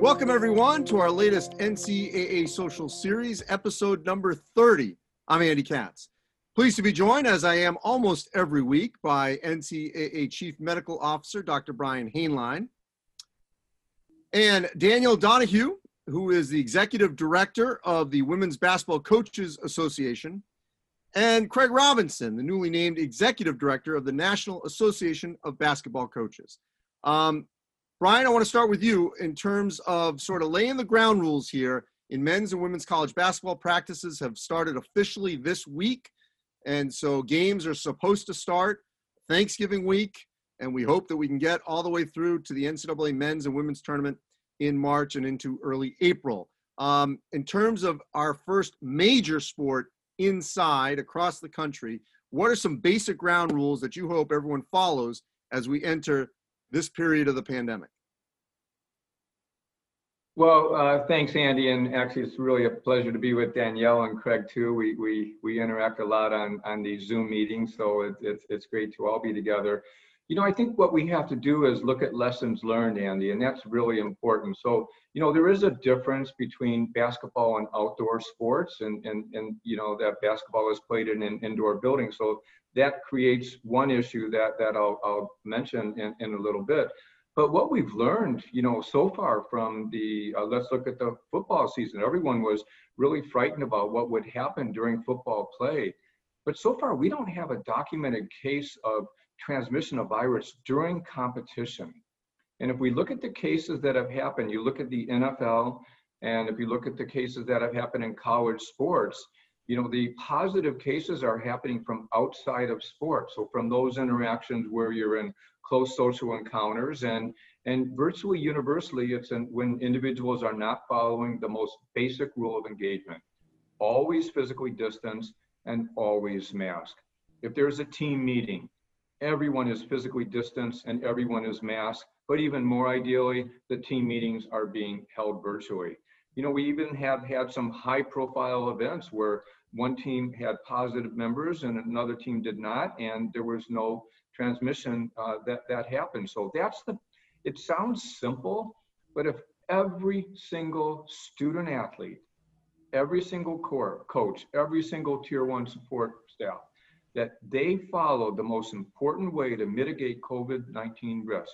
Welcome, everyone, to our latest NCAA Social Series, episode number 30. I'm Andy Katz. Pleased to be joined, as I am almost every week, by NCAA Chief Medical Officer Dr. Brian Hainline and Danielle Donehew, who is the Executive Director of the Women's Basketball Coaches Association, and Craig Robinson, the newly named Executive Director of the National Association of Basketball Coaches. Um, Brian, I want to start with you in terms of sort of laying the ground rules here. In men's and women's college basketball practices have started officially this week. And so games are supposed to start Thanksgiving week. And we hope that we can get all the way through to the NCAA men's and women's tournament in March and into early April. Um, in terms of our first major sport inside across the country, what are some basic ground rules that you hope everyone follows as we enter this period of the pandemic? Well, uh, thanks, Andy, and actually, it's really a pleasure to be with Danielle and Craig too. We we we interact a lot on on these Zoom meetings, so it, it's it's great to all be together. You know, I think what we have to do is look at lessons learned, Andy, and that's really important. So, you know, there is a difference between basketball and outdoor sports, and and and you know that basketball is played in an indoor building, so that creates one issue that that I'll, I'll mention in, in a little bit. But what we've learned, you know, so far from the uh, let's look at the football season. Everyone was really frightened about what would happen during football play, but so far we don't have a documented case of transmission of virus during competition. And if we look at the cases that have happened, you look at the NFL, and if you look at the cases that have happened in college sports, you know, the positive cases are happening from outside of sports. So from those interactions where you're in close social encounters and and virtually universally, it's when individuals are not following the most basic rule of engagement. Always physically distance and always mask. If there's a team meeting, everyone is physically distanced and everyone is masked, but even more ideally, the team meetings are being held virtually. You know, we even have had some high profile events where one team had positive members and another team did not, and there was no transmission uh, that that happened. So that's the. It sounds simple, but if every single student athlete, every single core coach, every single tier one support staff, that they follow the most important way to mitigate COVID-19 risk,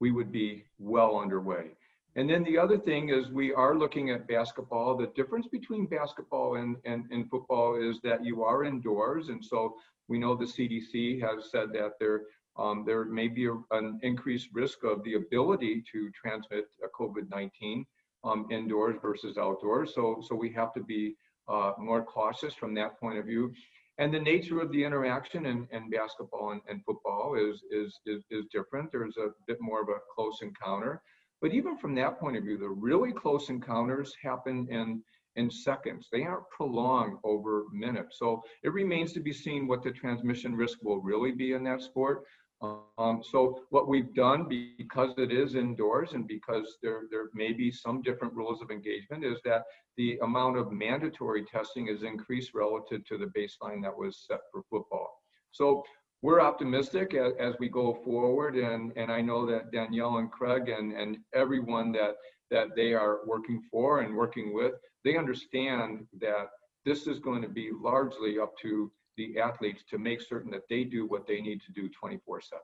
we would be well underway. And then the other thing is we are looking at basketball. The difference between basketball and, and, and football is that you are indoors. And so we know the CDC has said that there, um, there may be a, an increased risk of the ability to transmit COVID-19 um, indoors versus outdoors. So, so we have to be uh, more cautious from that point of view. And the nature of the interaction in, in basketball and, and football is, is, is, is different. There's a bit more of a close encounter. But even from that point of view, the really close encounters happen in, in seconds. They aren't prolonged over minutes. So it remains to be seen what the transmission risk will really be in that sport. Um, so what we've done, because it is indoors and because there, there may be some different rules of engagement, is that the amount of mandatory testing is increased relative to the baseline that was set for football. So we're optimistic as, as, we go forward and, and I know that Danielle and Craig and, and everyone that, that they are working for and working with, they understand that this is going to be largely up to the athletes to make certain that they do what they need to do 24 7.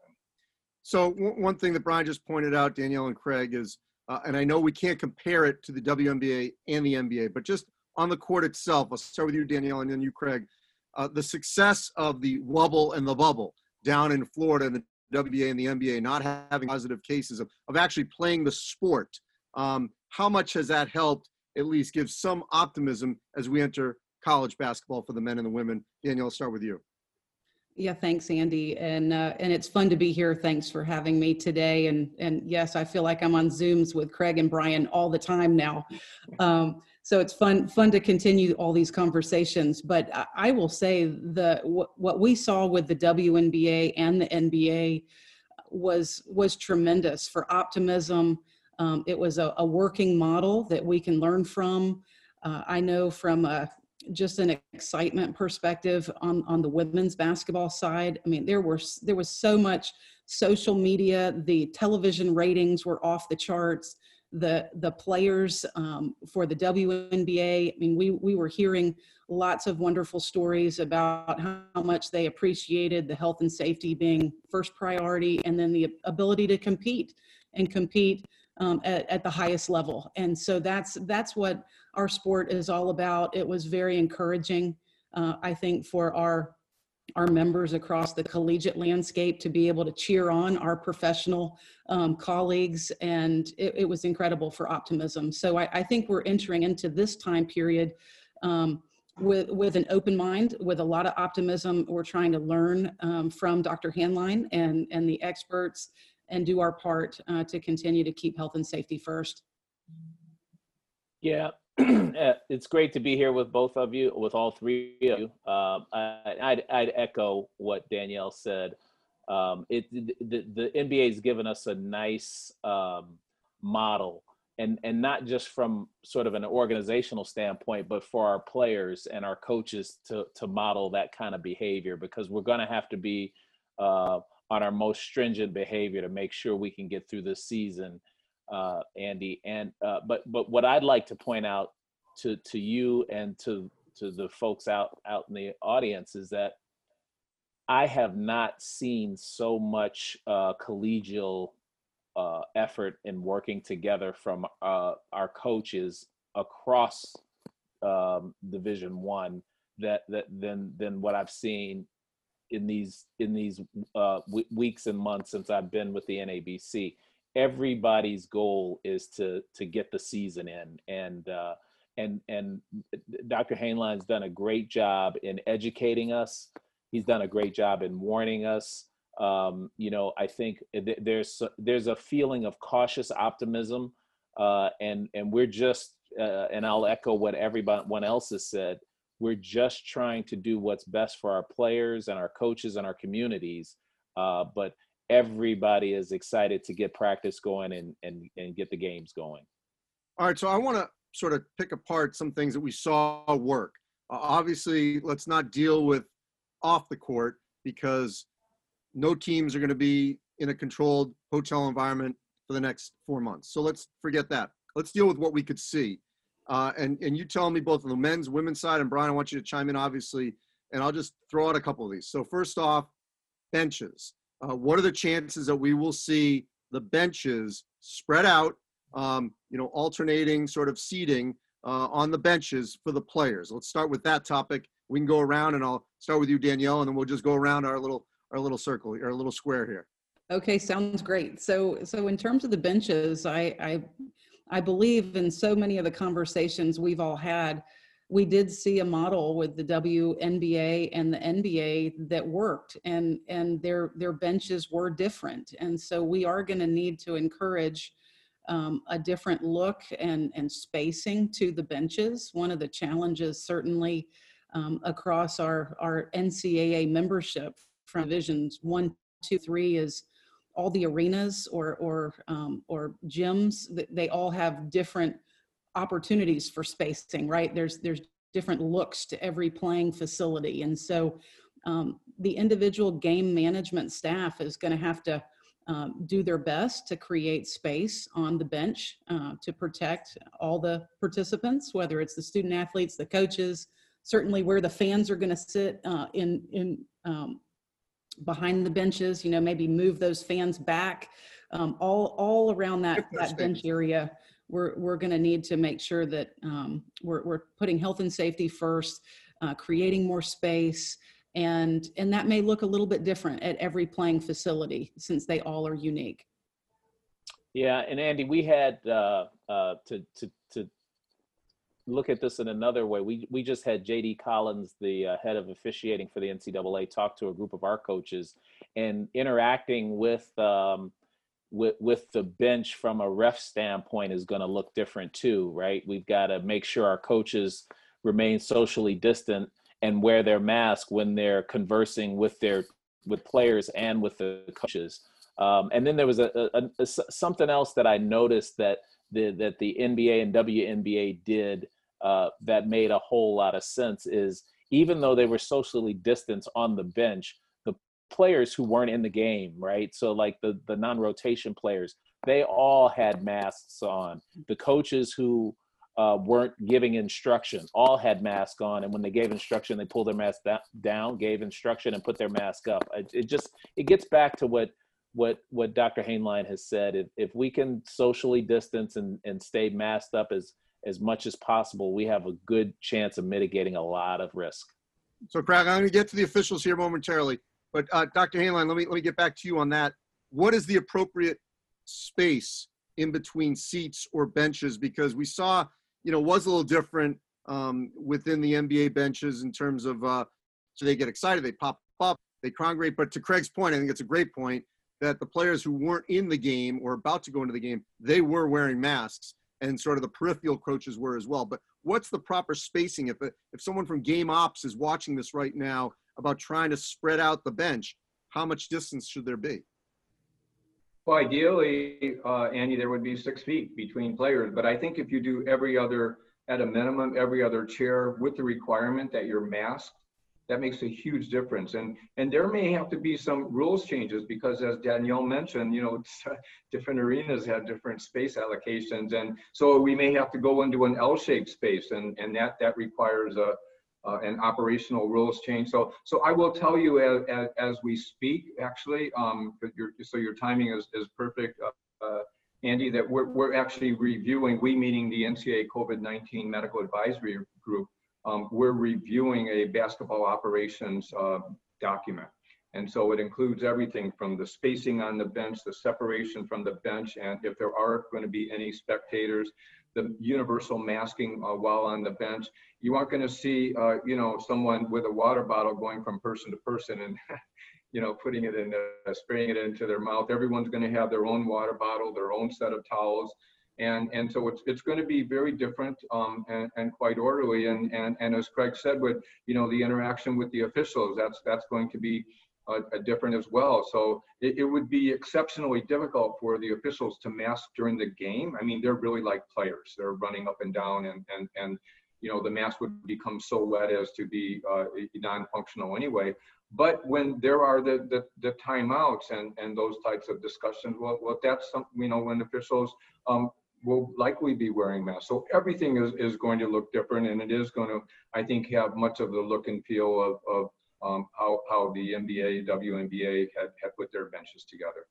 So one thing that Brian just pointed out, Danielle and Craig, is, uh, and I know we can't compare it to the WNBA and the NBA, but just on the court itself, I'll start with you, Danielle, and then you, Craig uh, the success of the wubble and the bubble down in Florida and the WBA and the NBA not having positive cases of, of actually playing the sport. Um, how much has that helped at least give some optimism as we enter college basketball for the men and the women? Danielle, I'll start with you. Yeah, thanks, Andy, and uh, and it's fun to be here. Thanks for having me today. And and yes, I feel like I'm on Zooms with Craig and Brian all the time now. Um, so it's fun fun to continue all these conversations but i will say the what we saw with the WNBA and the NBA was was tremendous for optimism. Um, it was a, a, working model that we can learn from. Uh, i know from a, just an excitement perspective on on the women's basketball side i mean there were there was so much social media the television ratings were off the charts the the players um, for the WNBA. I mean, we we were hearing lots of wonderful stories about how much they appreciated the health and safety being first priority, and then the ability to compete and compete um, at, at the highest level. And so that's that's what our sport is all about. It was very encouraging, uh, I think, for our our members across the collegiate landscape to be able to cheer on our professional um, colleagues and it, it, was incredible for optimism. So I, I, think we're entering into this time period um, with with an open mind with a lot of optimism. We're trying to learn um, from dr Hainline and and the experts and do our part uh, to continue to keep health and safety first. Yeah it's great to be here with both of you, with all three of you. Um, I, I'd, I'd, echo what Danielle said. Um, it the, the NBA has given us a nice um, model, and and not just from sort of an organizational standpoint, but for our players and our coaches to to model that kind of behavior, because we're going to have to be uh, on our most stringent behavior to make sure we can get through this season uh, Andy. And uh, but but what I'd like to point out to to you and to to the folks out out in the audience is that I have not seen so much uh, collegial uh, effort in working together from uh, our coaches across um, Division One that that than than what I've seen in these in these uh, w- weeks and months since I've been with the NABC everybody's goal is to to get the season in and uh, and and Dr. Hainline's done a great job in educating us. He's done a great job in warning us. Um, you know, I think there's there's a feeling of cautious optimism, uh, and and we're just uh, and I'll echo what everyone else has said. We're just trying to do what's best for our players and our coaches and our communities. Uh, but everybody is excited to get practice going and and, and get the games going. All right, so I want to sort of pick apart some things that we saw work. Uh, obviously, let's not deal with off the court because no teams are going to be in a controlled hotel environment for the next four months. So let's forget that. Let's deal with what we could see. Uh, and and you tell me both on the men's, women's side, and Brian, I want you to chime in, obviously, and I'll just throw out a couple of these. So first off, benches uh, what are the chances that we will see the benches spread out, um, you know, alternating sort of seating uh, on the benches for the players? Let's start with that topic. We can go around, and I'll start with you, Danielle, and then we'll just go around our little our little circle, our little square here. Okay, sounds great. So, so in terms of the benches, I, I, I believe in so many of the conversations we've all had we did see a model with the WNBA and the NBA that worked and and their their benches were different. And so we are going to need to encourage um, a different look and and spacing to the benches. One of the challenges certainly um, across our our NCAA membership from divisions one two three is all the arenas or or um, or gyms they all have different opportunities for spacing right? There's there's different looks to every playing facility. And so um, the individual game management staff is going to have to um, do their best to create space on the bench uh, to protect all the participants whether it's the student athletes the coaches certainly where the fans are going to sit uh, in in um, behind the benches you know maybe move those fans back um, all all around that that bench area we're, we're going to need to make sure that um, we're, we're putting health and safety first, uh, creating more space, and, and that may look a little bit different at every playing facility since they all are unique. Yeah, and Andy, we had uh, uh, to, to, to look at this in another way. We, we just had JD Collins, the uh, head of officiating for the NCAA, talk to a group of our coaches and interacting with um, with with the bench from a ref standpoint is going to look different too, right? We've got to make sure our coaches remain socially distant and wear their mask when they're conversing with their with players and with the coaches. Um, and then there was a, a, a, something else that I noticed that the that the NBA and WNBA did uh, that made a whole lot of sense is even though they were socially distanced on the bench, players who weren't in the game, right? So like the the non-rotation players they all had masks on. The coaches who uh, weren't giving instruction all had masks on, and when they gave instruction, they pulled their mask da- down, gave instruction, and put their mask up. It, it just it gets back to what what what Dr. Hainline has said. If if we can socially distance and and stay masked up as as much as possible, we have a good chance of mitigating a lot of risk. So, Craig, I'm going to get to the officials here momentarily, but uh, Dr. Hainline, let me let me get back to you on that. What is the appropriate space in between seats or benches? Because we saw, you know, was a little different um, within the NBA benches in terms of uh, so they get excited, they pop up, they congregate. But to Craig's point, I think it's a great point that the players who weren't in the game or about to go into the game, they were wearing masks, and sort of the peripheral coaches were as well. But what's the proper spacing if if someone from game ops is watching this right now about trying to spread out the bench how much distance should there be well ideally uh, andy there would be six feet between players but i think if you do every other at a minimum every other chair with the requirement that you're masked that makes a huge difference. And and there may have to be some rules changes because as Danielle mentioned, you know, different arenas have different space allocations, and so we may have to go into an L-shaped space, and and that that requires a uh, an operational rules change. So so I will tell you as as, as we speak, actually, um, so your timing is is perfect. Uh, uh, Andy, that we're, we're actually reviewing, we meaning the NCAA COVID-19 Medical Advisory Group, um, we're reviewing a basketball operations uh, document. And so it includes everything from the spacing on the bench, the separation from the bench, and if there are going to be any spectators, the universal masking uh, while on the bench. You aren't going to see, uh, you know, someone with a water bottle going from person to person and, you know, putting it in, uh, spraying it into their mouth. Everyone's going to have their own water bottle, their own set of towels and and so it's it's going to be very different um, and, and quite orderly and and and as Craig said with you know the interaction with the officials that's that's going to be a different as well. So it, it, would be exceptionally difficult for the officials to mask during the game. I mean they're really like players. They're running up and down and and and you know the mask would become so wet as to be uh, non-functional anyway. But when there are the, the, the timeouts and, and those types of discussions, well, well, that's something, you know, when officials um, will likely be wearing masks. So everything is, is going to look different and it is going to, I think, have much of the look and feel of, of um, how, how the NBA, WNBA had, had put their benches together.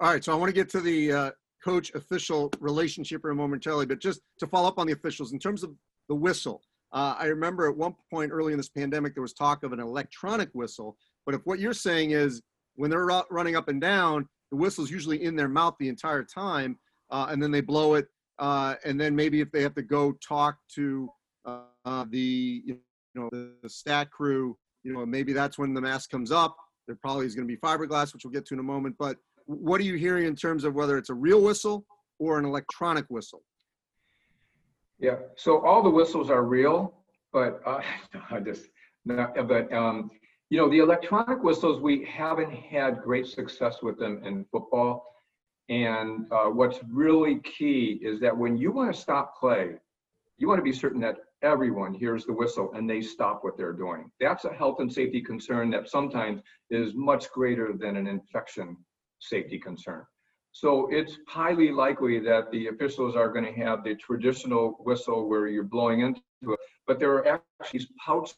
All right, so I want to get to the uh, coach official relationship here momentarily, but just to follow up on the officials, in terms of the whistle, uh, I remember at one point early in this pandemic, there was talk of an electronic whistle. But if what you're saying is when they're running up and down, the whistle's usually in their mouth the entire time uh, and then they blow it. Uh, and then maybe if they have to go talk to uh, the you know the, the, stat crew, you know maybe that's when the mask comes up. There probably is going to be fiberglass, which we'll get to in a moment. But what are you hearing in terms of whether it's a real whistle or an electronic whistle? Yeah, so all the whistles are real, but uh, I just but um, you know the electronic whistles we haven't had great success with them in football and uh, what's really key is that when you want to stop play, you want to be certain that everyone hears the whistle and they stop what they're doing. That's a health and safety concern that sometimes is much greater than an infection safety concern. So it's highly likely that the officials are going to have the traditional whistle where you're blowing into it, but there are actually pouch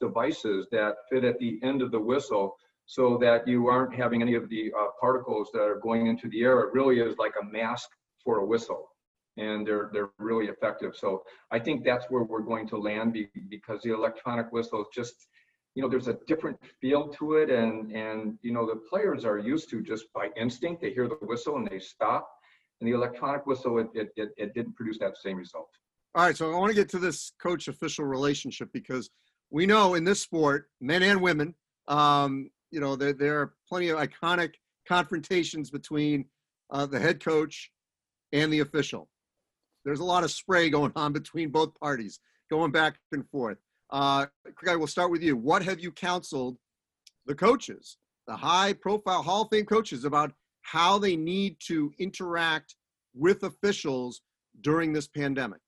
devices that fit at the end of the whistle so that you aren't having any of the uh, particles that are going into the air. It really is like a mask for a whistle and they're they're really effective. So I think that's where we're going to land because the electronic whistle is just, you know, there's a different feel to it, and and you know the players are used to just by instinct they hear the whistle and they stop, and the electronic whistle it it it, it didn't produce that same result. All right, so I want to get to this coach official relationship because we know in this sport, men and women, um, you know, there, there are plenty of iconic confrontations between uh, the head coach and the official. There's a lot of spray going on between both parties, going back and forth. Uh, Craig, we'll start with you. What have you counseled the coaches, the high profile Hall of Fame coaches, about how they need to interact with officials during this pandemic?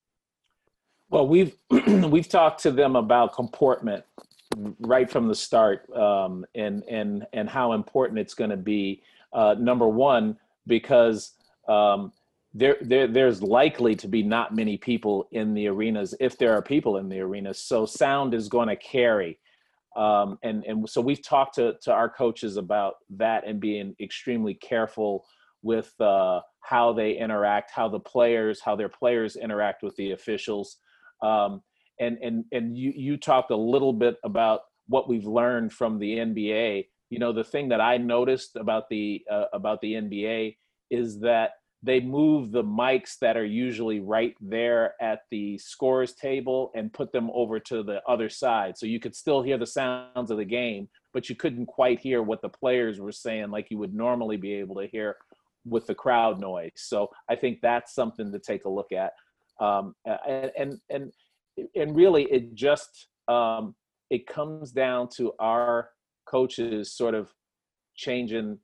Well, we've we've talked to them about comportment right from the start um, and and and how important it's going to be uh, number one because um, there, there, there's likely to be not many people in the arenas if there are people in the arenas. So sound is going to carry. Um, and, and so we've talked to, to our coaches about that and being extremely careful with uh, how they interact, how the players, how their players interact with the officials. Um, and and and you you talked a little bit about what we've learned from the NBA. You know, the thing that I noticed about the uh, about the NBA is that they move the mics that are usually right there at the scores table and put them over to the other side. So you could still hear the sounds of the game but you couldn't quite hear what the players were saying like you would normally be able to hear with the crowd noise. So i think that's something to take a look at. Um, and, and and really it just um, it comes down to our coaches sort of changing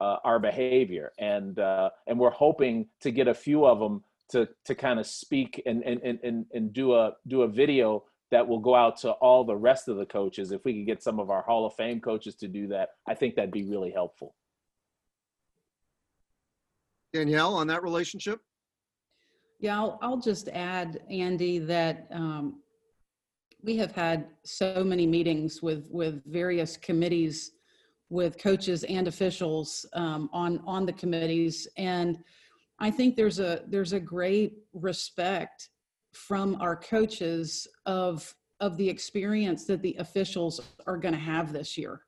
uh, our behavior. And uh, and we're hoping to get a few of them to to kind of speak and and, and and do a do a video that will go out to all the rest of the coaches. If we could get some of our hall of fame coaches to do that i think that'd be really helpful. Danielle, on that relationship? Yeah, I'll, I'll just add, Andy, that um, we have had so many meetings with, with various committees, with coaches and officials um, on, on the committees. And I think there's a, there's a great respect from our coaches of, of the experience that the officials are going to have this year.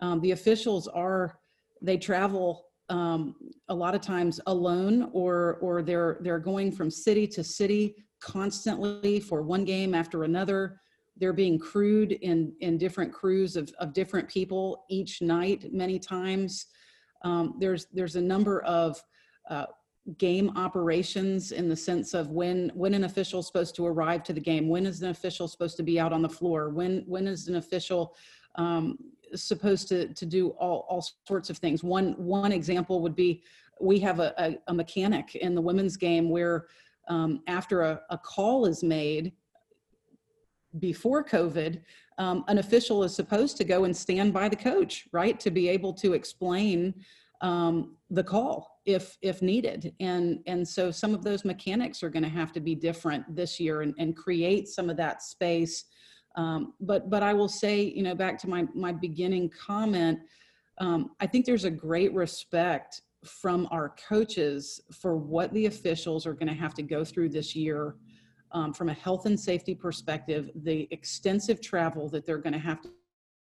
Um, the officials are, they travel um, a lot of times alone or or they're they're going from city to city constantly for one game after another they're being crewed in in different crews of, of different people each night many times um, there's there's a number of uh, game operations in the sense of when when an official is supposed to arrive to the game when is an official supposed to be out on the floor when when is an official um, supposed to to do all all sorts of things. One one example would be we have a, a, a mechanic in the women's game where um, after a, a call is made before COVID, um, an official is supposed to go and stand by the coach, right, to be able to explain um, the call if if needed. And and so some of those mechanics are going to have to be different this year and, and create some of that space um, but but I will say, you know, back to my my beginning comment, um, I think there's a great respect from our coaches for what the officials are going to have to go through this year um, from a health and safety perspective, the extensive travel that they're going to have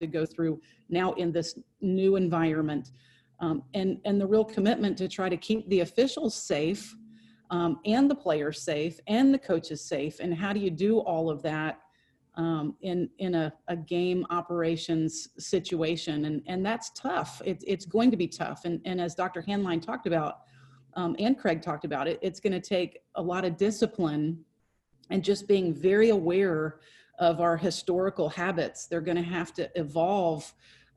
to go through now in this new environment, um, and and the real commitment to try to keep the officials safe. Um, and the players safe and the coaches safe and how do you do all of that um, in in a, a game operations situation, and and that's tough. It's it's going to be tough, and and as Dr. Hainline talked about, um, and Craig talked about it, it's going to take a lot of discipline, and just being very aware of our historical habits. They're going to have to evolve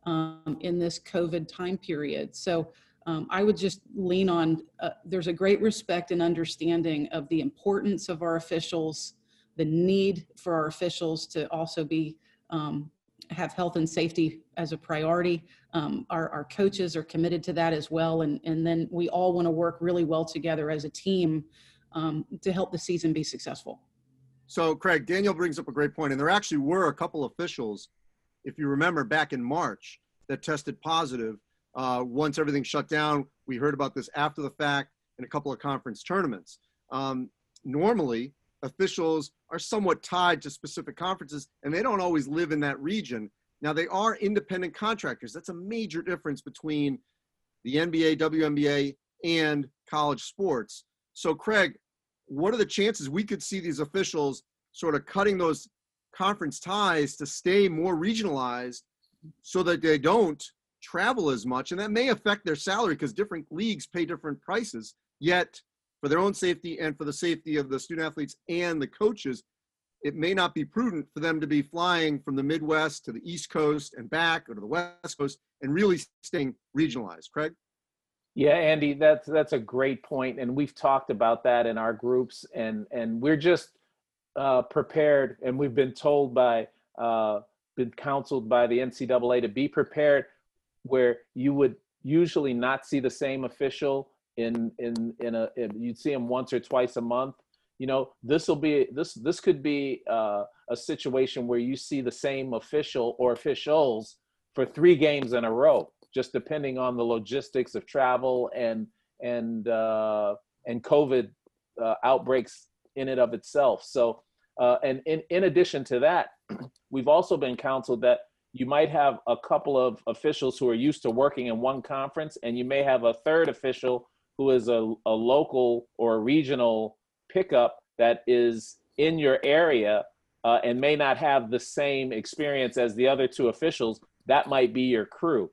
um, in this COVID time period. So. Um, I would just lean on, uh, there's a great respect and understanding of the importance of our officials, the need for our officials to also be um, have health and safety as a priority. Um, our, our coaches are committed to that as well. And, and then we all want to work really well together as a team um, to help the season be successful. So, Craig, Danielle brings up a great point, and there actually were a couple officials, if you remember, back in March that tested positive. Uh, once everything shut down, we heard about this after the fact in a couple of conference tournaments. Um, normally, officials are somewhat tied to specific conferences and they don't always live in that region. Now, they are independent contractors. That's a major difference between the NBA, WNBA, and college sports. So, Craig, what are the chances we could see these officials sort of cutting those conference ties to stay more regionalized so that they don't travel as much? And that may affect their salary because different leagues pay different prices. Yet, for their own safety and for the safety of the student athletes and the coaches, it may not be prudent for them to be flying from the Midwest to the East Coast and back or to the West Coast and really staying regionalized. Craig? Yeah, Andy, that's that's a great point, and we've talked about that in our groups, and and we're just uh, prepared, and we've been told by, uh, been counseled by the NCAA to be prepared, where you would usually not see the same official in in in a in, you'd see them once or twice a month. You know, this will be this this could be uh, a situation where you see the same official or officials for three games in a row, just depending on the logistics of travel and and uh, and COVID uh, outbreaks in and of itself. So, uh, and in in addition to that, we've also been counseled that you might have a couple of officials who are used to working in one conference, and you may have a third official who is a, a local or regional pickup that is in your area uh, and may not have the same experience as the other two officials. That might be your crew.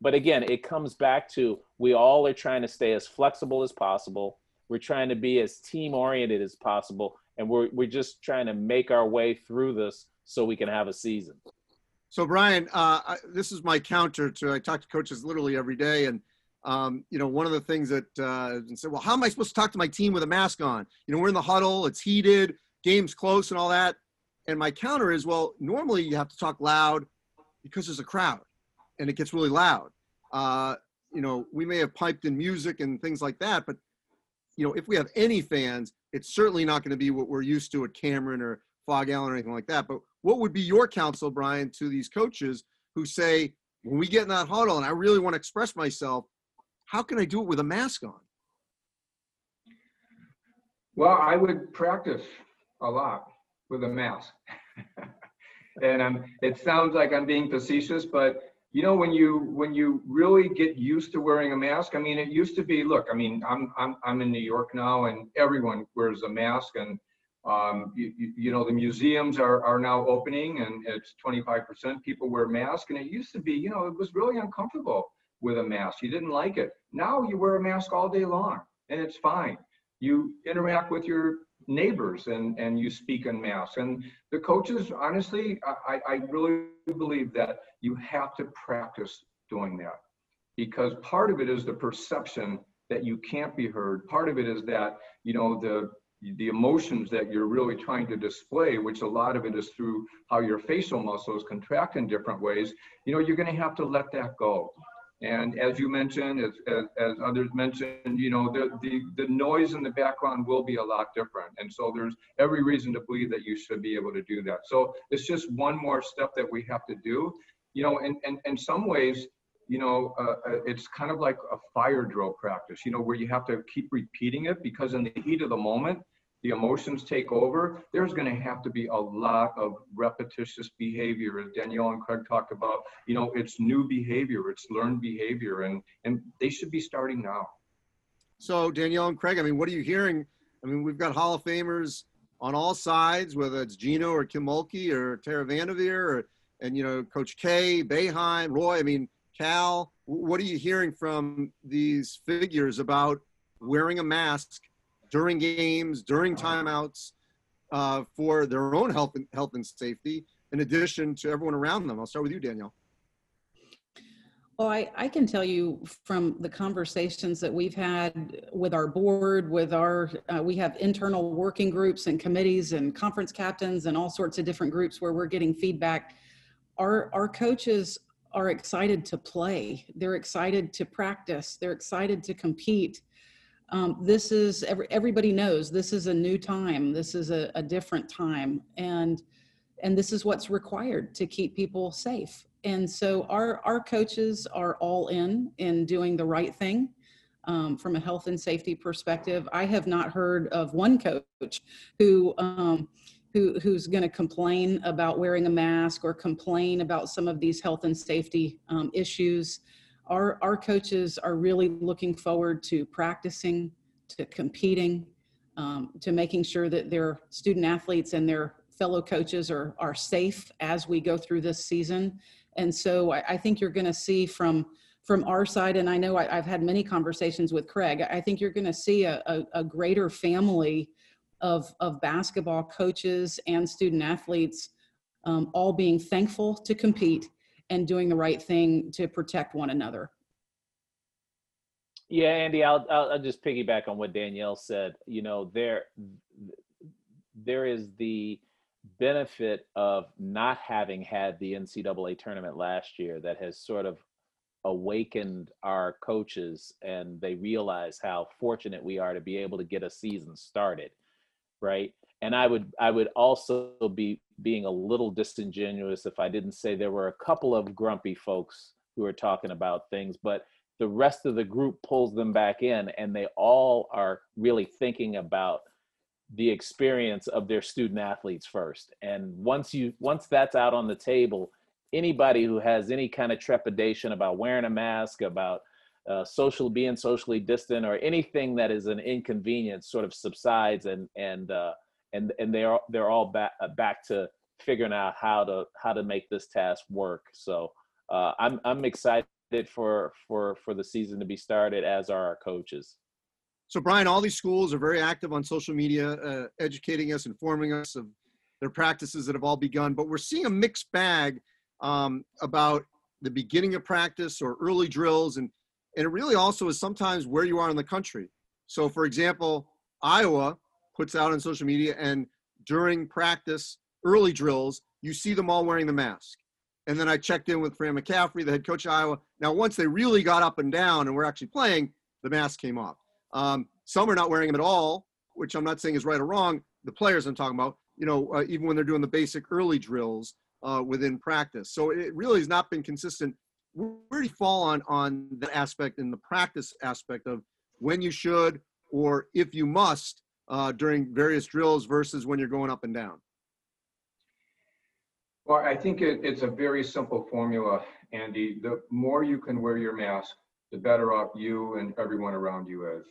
But again, it comes back to we all are trying to stay as flexible as possible. We're trying to be as team oriented as possible. And we're, we're just trying to make our way through this so we can have a season. So Brian, uh, I, this is my counter to I talk to coaches literally every day, and um, you know one of the things that uh, and said, well, how am I supposed to talk to my team with a mask on? You know, we're in the huddle, it's heated, game's close, and all that. And my counter is, well, normally you have to talk loud because there's a crowd, and it gets really loud. Uh, you know, we may have piped in music and things like that, but you know, if we have any fans, it's certainly not going to be what we're used to at Cameron or Phog Allen or anything like that. But what would be your counsel, Brian, to these coaches who say, when we get in that huddle and I really want to express myself, how can I do it with a mask on? Well, I would practice a lot with a mask. and um, it sounds like I'm being facetious, but you know when you when you really get used to wearing a mask i mean it used to be look i mean i'm i'm, I'm in new york now and everyone wears a mask and um, you, you, know the museums are, are now opening and it's 25% people wear masks. And it used to be you know it was really uncomfortable with a mask. You didn't like it. Now you wear a mask all day long and it's fine. You interact with your neighbors and and you speak in mass and the coaches honestly i i really believe that you have to practice doing that. Because part of it is the perception that you can't be heard. Part of it is that you know the the emotions that you're really trying to display which a lot of it is through how your facial muscles contract in different ways. You know you're going to have to let that go and as you mentioned, as, as, as, others mentioned, you know, the, the, the noise in the background will be a lot different. And so there's every reason to believe that you should be able to do that. So it's just one more step that we have to do. You know, and, and in some ways, you know, uh, uh, it's kind of like a fire drill practice, you know, where you have to keep repeating it because in the heat of the moment, the emotions take over, there's going to have to be a lot of repetitious behavior. As Danielle and Craig talked about, you know, it's new behavior, it's learned behavior, and and they should be starting now. So Danielle and Craig, I mean, what are you hearing? I mean, we've got Hall of Famers on all sides, whether it's Gino or Kim Mulkey or Tara VanDerveer or and you know Coach K, Boeheim, Roy. I mean, Cal. What are you hearing from these figures about wearing a mask during games, during timeouts, uh, for their own health and health and safety, in addition to everyone around them. I'll start with you, Danielle. Well, I, I can tell you from the conversations that we've had with our board, with our, uh, we have internal working groups and committees and conference captains and all sorts of different groups where we're getting feedback. Our, our coaches are excited to play. They're excited to practice. They're excited to compete um, this is every, everybody knows this is a new time this is a, a, different time and and this is what's required to keep people safe. And so our our coaches are all in in doing the right thing um, from a health and safety perspective. I have not heard of one coach who um, who, who's going to complain about wearing a mask or complain about some of these health and safety um, issues our, our coaches are really looking forward to practicing, to competing, um, to making sure that their student athletes and their fellow coaches are, are safe as we go through this season. And so I, I think you're going to see from from our side, and I know I, have had many conversations with Craig, I think you're going to see a, a, a greater family of, of basketball coaches and student athletes um, all being thankful to compete and doing the right thing to protect one another. Yeah, Andy, I'll, I'll, just piggyback on what Danielle said. You know, there there is the benefit of not having had the NCAA tournament last year that has sort of awakened our coaches and they realize how fortunate we are to be able to get a season started right and i would i would also be being a little disingenuous if i didn't say there were a couple of grumpy folks who are talking about things but the rest of the group pulls them back in and they all are really thinking about the experience of their student athletes first. And once you once that's out on the table anybody who has any kind of trepidation about wearing a mask about uh, social being socially distant or anything that is an inconvenience sort of subsides and and uh, and and they're they're all back uh, back to figuring out how to how to make this task work so uh, i'm i'm excited for for for the season to be started as are our coaches So, Brian, all these schools are very active on social media, uh, educating us, informing us of their practices that have all begun. But we're seeing a mixed bag um, about the beginning of practice or early drills, and and it really also is sometimes where you are in the country. So, for example, Iowa puts out on social media, and during practice, early drills, you see them all wearing the mask. And then I checked in with Fran McCaffery, the head coach of Iowa. Now, once they really got up and down and were actually playing, the mask came off. Um, some are not wearing them at all, which I'm not saying is right or wrong. The players I'm talking about, you know, uh, even when they're doing the basic early drills uh, within practice. So it really has not been consistent. Where do you fall on on that aspect in the practice aspect of when you should or if you must uh, during various drills versus when you're going up and down? Well, I think it, it's a very simple formula, Andy. The more you can wear your mask, the better off you and everyone around you is.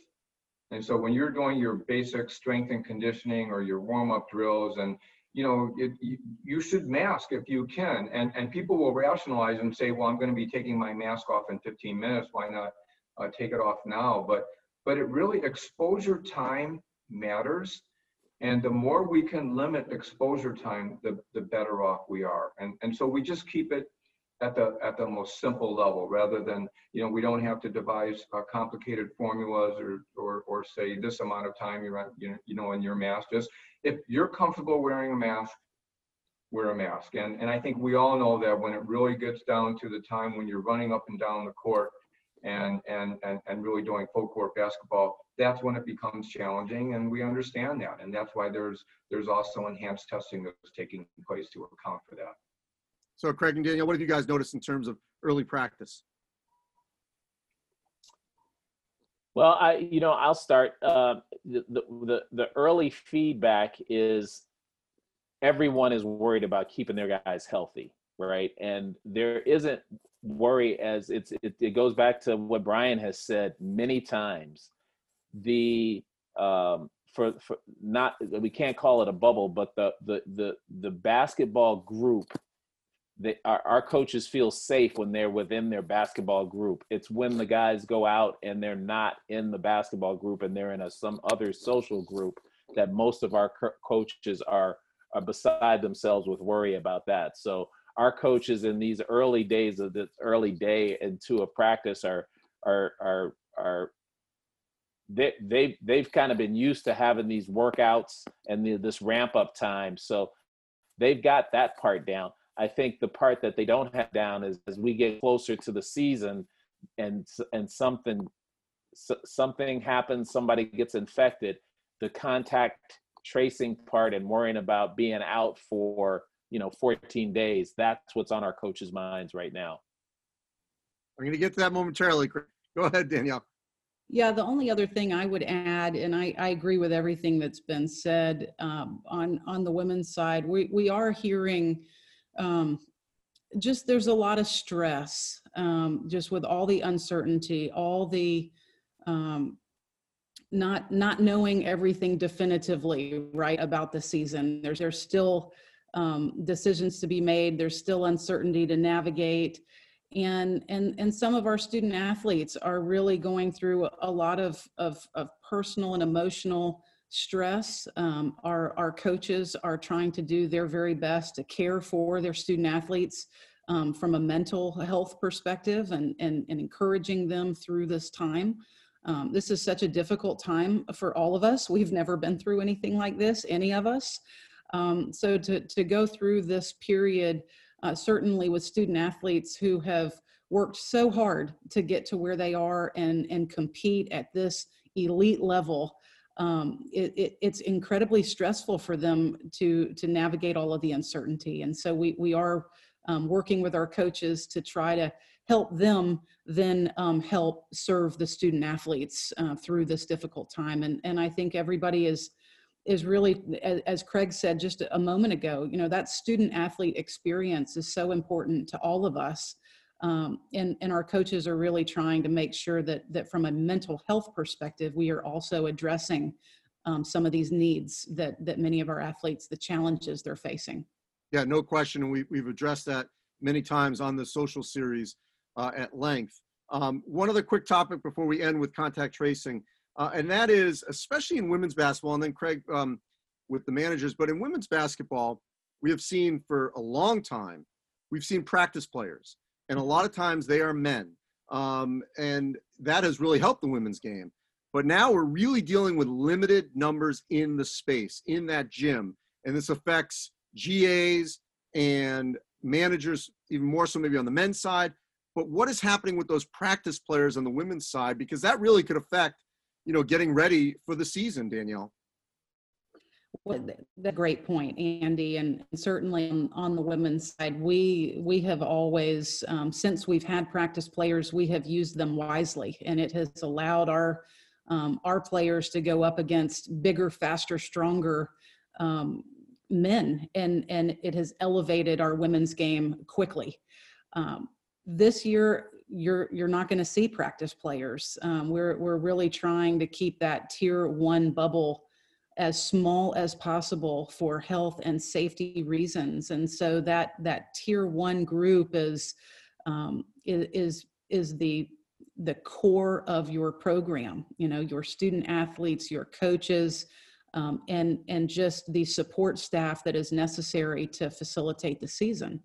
And so when you're doing your basic strength and conditioning or your warm-up drills and you know, it, you, you should mask if you can. And, and people will rationalize and say, well, I'm going to be taking my mask off in 15 minutes. Why not uh, take it off now? But, but it really, exposure time matters. And the more we can limit exposure time, the, the better off we are. And, and so we just keep it at the at the most simple level rather than you know we don't have to devise uh, complicated formulas or, or or say this amount of time you're on, you know, you know in your mask just if you're comfortable wearing a mask wear a mask and and I think we all know that when it really gets down to the time when you're running up and down the court and and and, and really doing full court basketball that's when it becomes challenging and we understand that and that's why there's there's also enhanced testing that's taking place to account for that So, Craig and Danielle, what have you guys noticed in terms of early practice? Well, I, you know, I'll start. Uh, the, the the early feedback is everyone is worried about keeping their guys healthy, right? And there isn't worry as it's it, it goes back to what Brian has said many times. The um, for for not we can't call it a bubble, but the the the the basketball group that our, our coaches feel safe when they're within their basketball group. It's when the guys go out and they're not in the basketball group and they're in a, some other social group that most of our co- coaches are are beside themselves with worry about that. So our coaches in these early days of this early day into a practice are are are are they they they've kind of been used to having these workouts and the, this ramp up time. So they've got that part down. I think the part that they don't have down is as we get closer to the season and and something something happens, somebody gets infected, the contact tracing part and worrying about being out for you know 14 days that's what's on our coaches minds right now I'm going to get to that momentarily. Craig. Go ahead, Danielle. Yeah, the only other thing I would add, and I, I agree with everything that's been said um, on on the women's side, we we are hearing um, just there's a lot of stress um, just with all the uncertainty, all the um, not not knowing everything definitively right about the season. There's there's still um, decisions to be made. There's still uncertainty to navigate, and and and some of our student athletes are really going through a lot of of, of personal and emotional stress. Um, our, our coaches are trying to do their very best to care for their student athletes um, from a mental health perspective and, and, and encouraging them through this time. Um, this is such a difficult time for all of us. We've never been through anything like this, any of us. Um, so to, to go through this period, uh, certainly with student athletes who have worked so hard to get to where they are and and compete at this elite level um, it, it, it's incredibly stressful for them to to navigate all of the uncertainty. And so we we are um, working with our coaches to try to help them then um, help serve the student athletes uh, through this difficult time. And and i think everybody is is really as, craig said just a moment ago you know that student athlete experience is so important to all of us um, and, and our coaches are really trying to make sure that, that from a mental health perspective, we are also addressing um, some of these needs that, that many of our athletes, the challenges they're facing. Yeah, no question. We, we've addressed that many times on the social series uh, at length. Um, one other quick topic before we end with contact tracing, uh, and that is especially in women's basketball, and then Craig um, with the managers, but in women's basketball, we have seen for a long time, we've seen practice players and a lot of times they are men. Um, and that has really helped the women's game. But now we're really dealing with limited numbers in the space, in that gym. And this affects GAs and managers, even more so maybe on the men's side. But what is happening with those practice players on the women's side? Because that really could affect, you know, getting ready for the season, Danielle. Well, the great point, Andy, and certainly on, on the women's side, we we have always, um, since we've had practice players, we have used them wisely, and it has allowed our um, our players to go up against bigger, faster, stronger um, men, and and it has elevated our women's game quickly. Um, this year, you're you're not going to see practice players. Um, we're we're really trying to keep that tier one bubble as small as possible for health and safety reasons. And so that that tier one group is um, is is the the core of your program. You know, your student athletes, your coaches, um, and and just the support staff that is necessary to facilitate the season.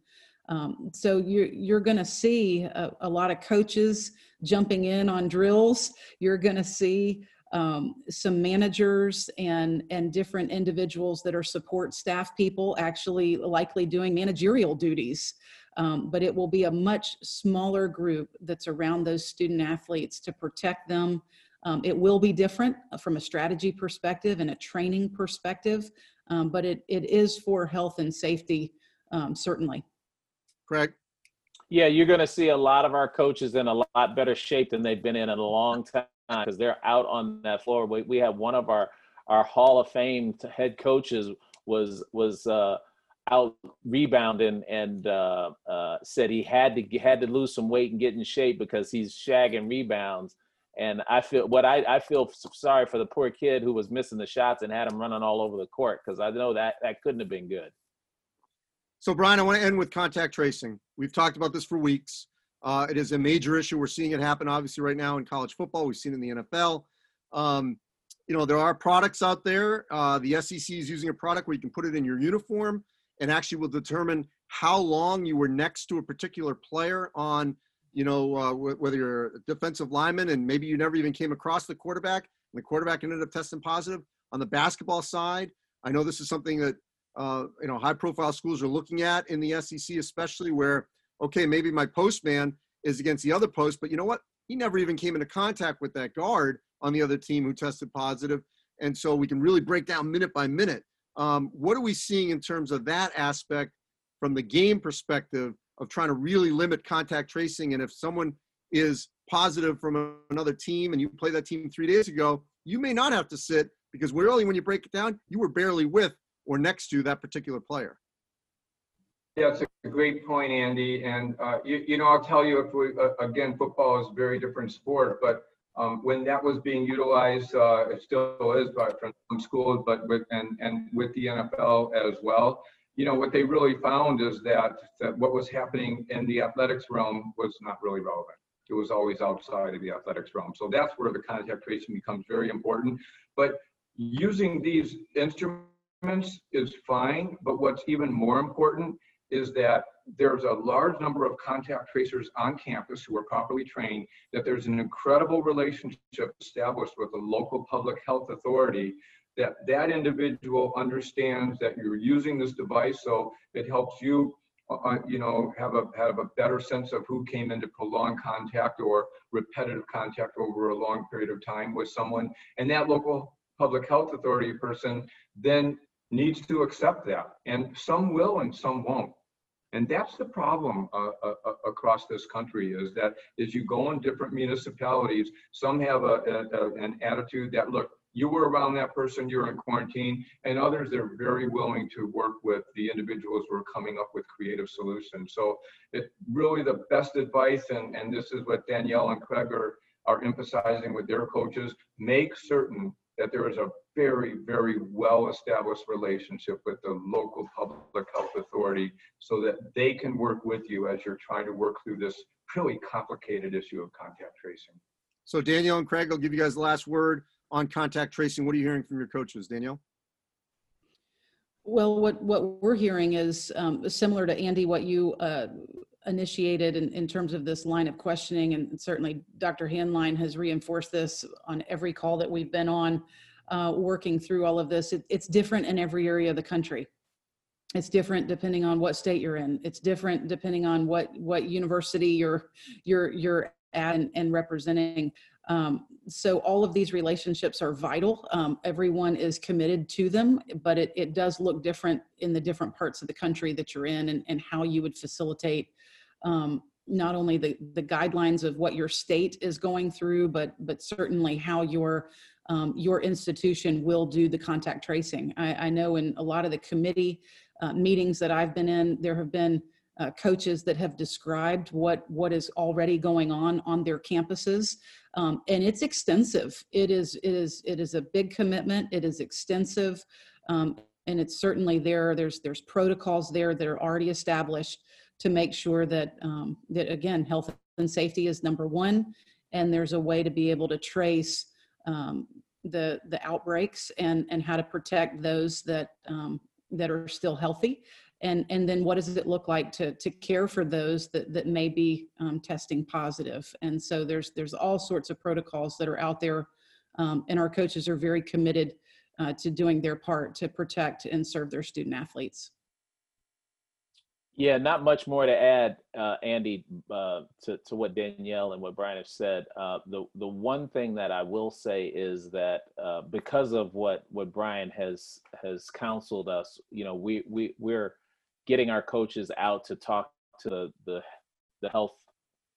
Um, so you're you're going to see a, a, lot of coaches jumping in on drills. You're going to see um, some managers and and different individuals that are support staff people actually likely doing managerial duties. Um, but it will be a much smaller group that's around those student athletes to protect them. Um, it will be different from a strategy perspective and a training perspective um, but it, it is for health and safety um, certainly Craig yeah, you're going to see a lot of our coaches in a lot better shape than they've been in in a long time because they're out on that floor. We, we have one of our our Hall of Fame head coaches was was uh, out rebounding and uh, uh, said he had to had to lose some weight and get in shape because he's shagging rebounds. And I feel what I, I feel sorry for the poor kid who was missing the shots and had him running all over the court because I know that that couldn't have been good. So Brian, I want to end with contact tracing. We've talked about this for weeks. Uh, it is a major issue. We're seeing it happen, obviously, right now in college football. We've seen it in the NFL. Um, you know, there are products out there. Uh, the SEC is using a product where you can put it in your uniform and actually will determine how long you were next to a particular player on, you know, uh, whether you're a defensive lineman and maybe you never even came across the quarterback and the quarterback ended up testing positive. On the basketball side, I know this is something that, uh, you know, high profile schools are looking at in the SEC, especially where okay, maybe my postman is against the other post, but you know what? He never even came into contact with that guard on the other team who tested. And so we can really break down minute by minute. Um, what are we seeing in terms of that aspect from the game perspective of trying to really limit contact tracing? And if someone is positive from another team and you play that team three days ago, you may not have to sit because really, when you break it down, you were barely with or next to that particular player. Yeah, it's a great point, Andy. And, uh, you, you know, I'll tell you, if we, uh, again, football is a very different sport, but um, when that was being utilized, uh, it still is by from schools, but with, and, and with the NFL as well. You know, what they really found is that, that what was happening in the athletics realm was not really relevant. It was always outside of the athletics realm. So that's where the contact tracing becomes very important. But using these instruments is fine, but what's even more important is that there's a large number of contact tracers on campus who are properly trained, that there's an incredible relationship established with the local public health authority, that that individual understands that you're using this device so it helps you uh, you know, have a, have a better sense of who came into prolonged contact or repetitive contact over a long period of time with someone. And that local public health authority person then needs to accept that. And some will and some won't. And that's the problem uh, uh, uh, across this country is that as you go in different municipalities, some have a, a, a, an attitude that, look, you were around that person, you're in quarantine, and others are very willing to work with the individuals who are coming up with creative solutions. So it really the best advice, and, and this is what Danielle and Craig are, are emphasizing with their coaches, make certain that there is a very, very well-established relationship with the local public health authority so that they can work with you as you're trying to work through this really complicated issue of contact tracing. So Danielle and Craig, I'll give you guys the last word on contact tracing. What are you hearing from your coaches, Danielle? Well, what, what we're hearing is um, similar to Andy, what you uh, initiated in, in terms of this line of questioning. And certainly Dr. Hainline has reinforced this on every call that we've been on, uh, working through all of this. It, it's different in every area of the country. It's different depending on what state you're in. It's different depending on what, what university you're, you're, you're at and, and representing. Um, so all of these relationships are vital. Um, everyone is committed to them, but it, it does look different in the different parts of the country that you're in and, and how you would facilitate um, not only the, the guidelines of what your state is going through, but, but certainly how your, um, your institution will do the contact tracing. I, I know in a lot of the committee uh, meetings that I've been in, there have been uh, coaches that have described what what is already going on on their campuses. Um, and it's extensive. It is it is it is a big commitment. It is extensive. Um, and it's certainly there. There's there's protocols there that are already established to make sure that um, that again health and safety is number one. And there's a way to be able to trace um, the the outbreaks and and how to protect those that um, that are still healthy. And and then what does it look like to to care for those that that may be um, testing positive? And so there's there's all sorts of protocols that are out there um, and our coaches are very committed uh, to doing their part to protect and serve their student athletes yeah not much more to add uh, andy uh, to, to what danielle and what brian have said. Uh, the the one thing that i will say is that uh, because of what what brian has has counseled us you know we we we're getting our coaches out to talk to the the health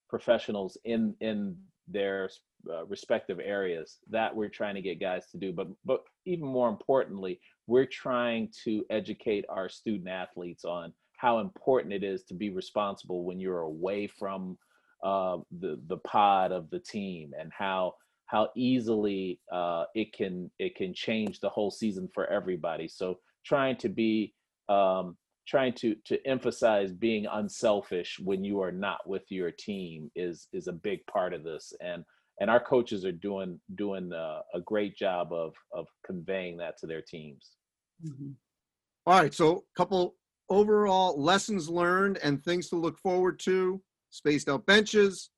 professionals in in their uh, respective areas. That we're trying to get guys to do but but even more importantly we're trying to educate our student athletes on how important it is to be responsible when you're away from uh, the the pod of the team and how how easily uh, it can it can change the whole season for everybody. So trying to be um, trying to to emphasize being unselfish when you are not with your team is is a big part of this. And and our coaches are doing doing a, a great job of of conveying that to their teams. Mm-hmm. All right so a couple overall lessons learned and things to look forward to spaced out benches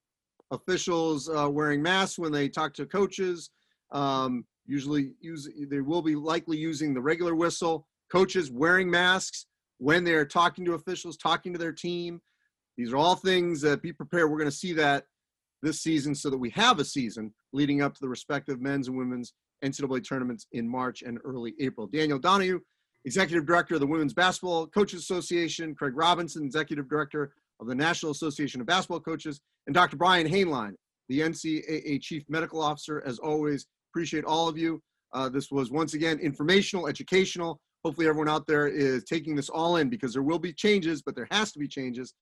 officials uh, wearing masks when they talk to coaches um, usually use they will be likely using the regular whistle coaches wearing masks when they're talking to officials, talking to their team. These are all things that be prepared. We're going to see that this season so that we have a season leading up to the respective men's and women's NCAA tournaments in March and early April. Danielle Donehew, Executive Director of the Women's Basketball Coaches Association, Craig Robinson, Executive Director of the National Association of Basketball Coaches, and Dr. Brian Hainline, the NCAA Chief Medical Officer. As always, appreciate all of you. Uh, this was once again informational, educational, hopefully everyone out there is taking this all in because there will be changes, but there has to be changes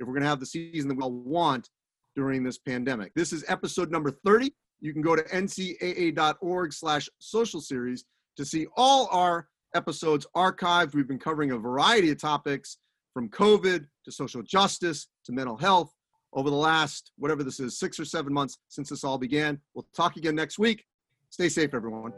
if we're going to have the season that we all want during this pandemic. This is episode number 30. You can go to ncaa.org slash social series to see all our episodes archived. We've been covering a variety of topics from COVID to social justice to mental health over the last, whatever this is, six or seven months since this all began. We'll talk again next week. Stay safe, everyone.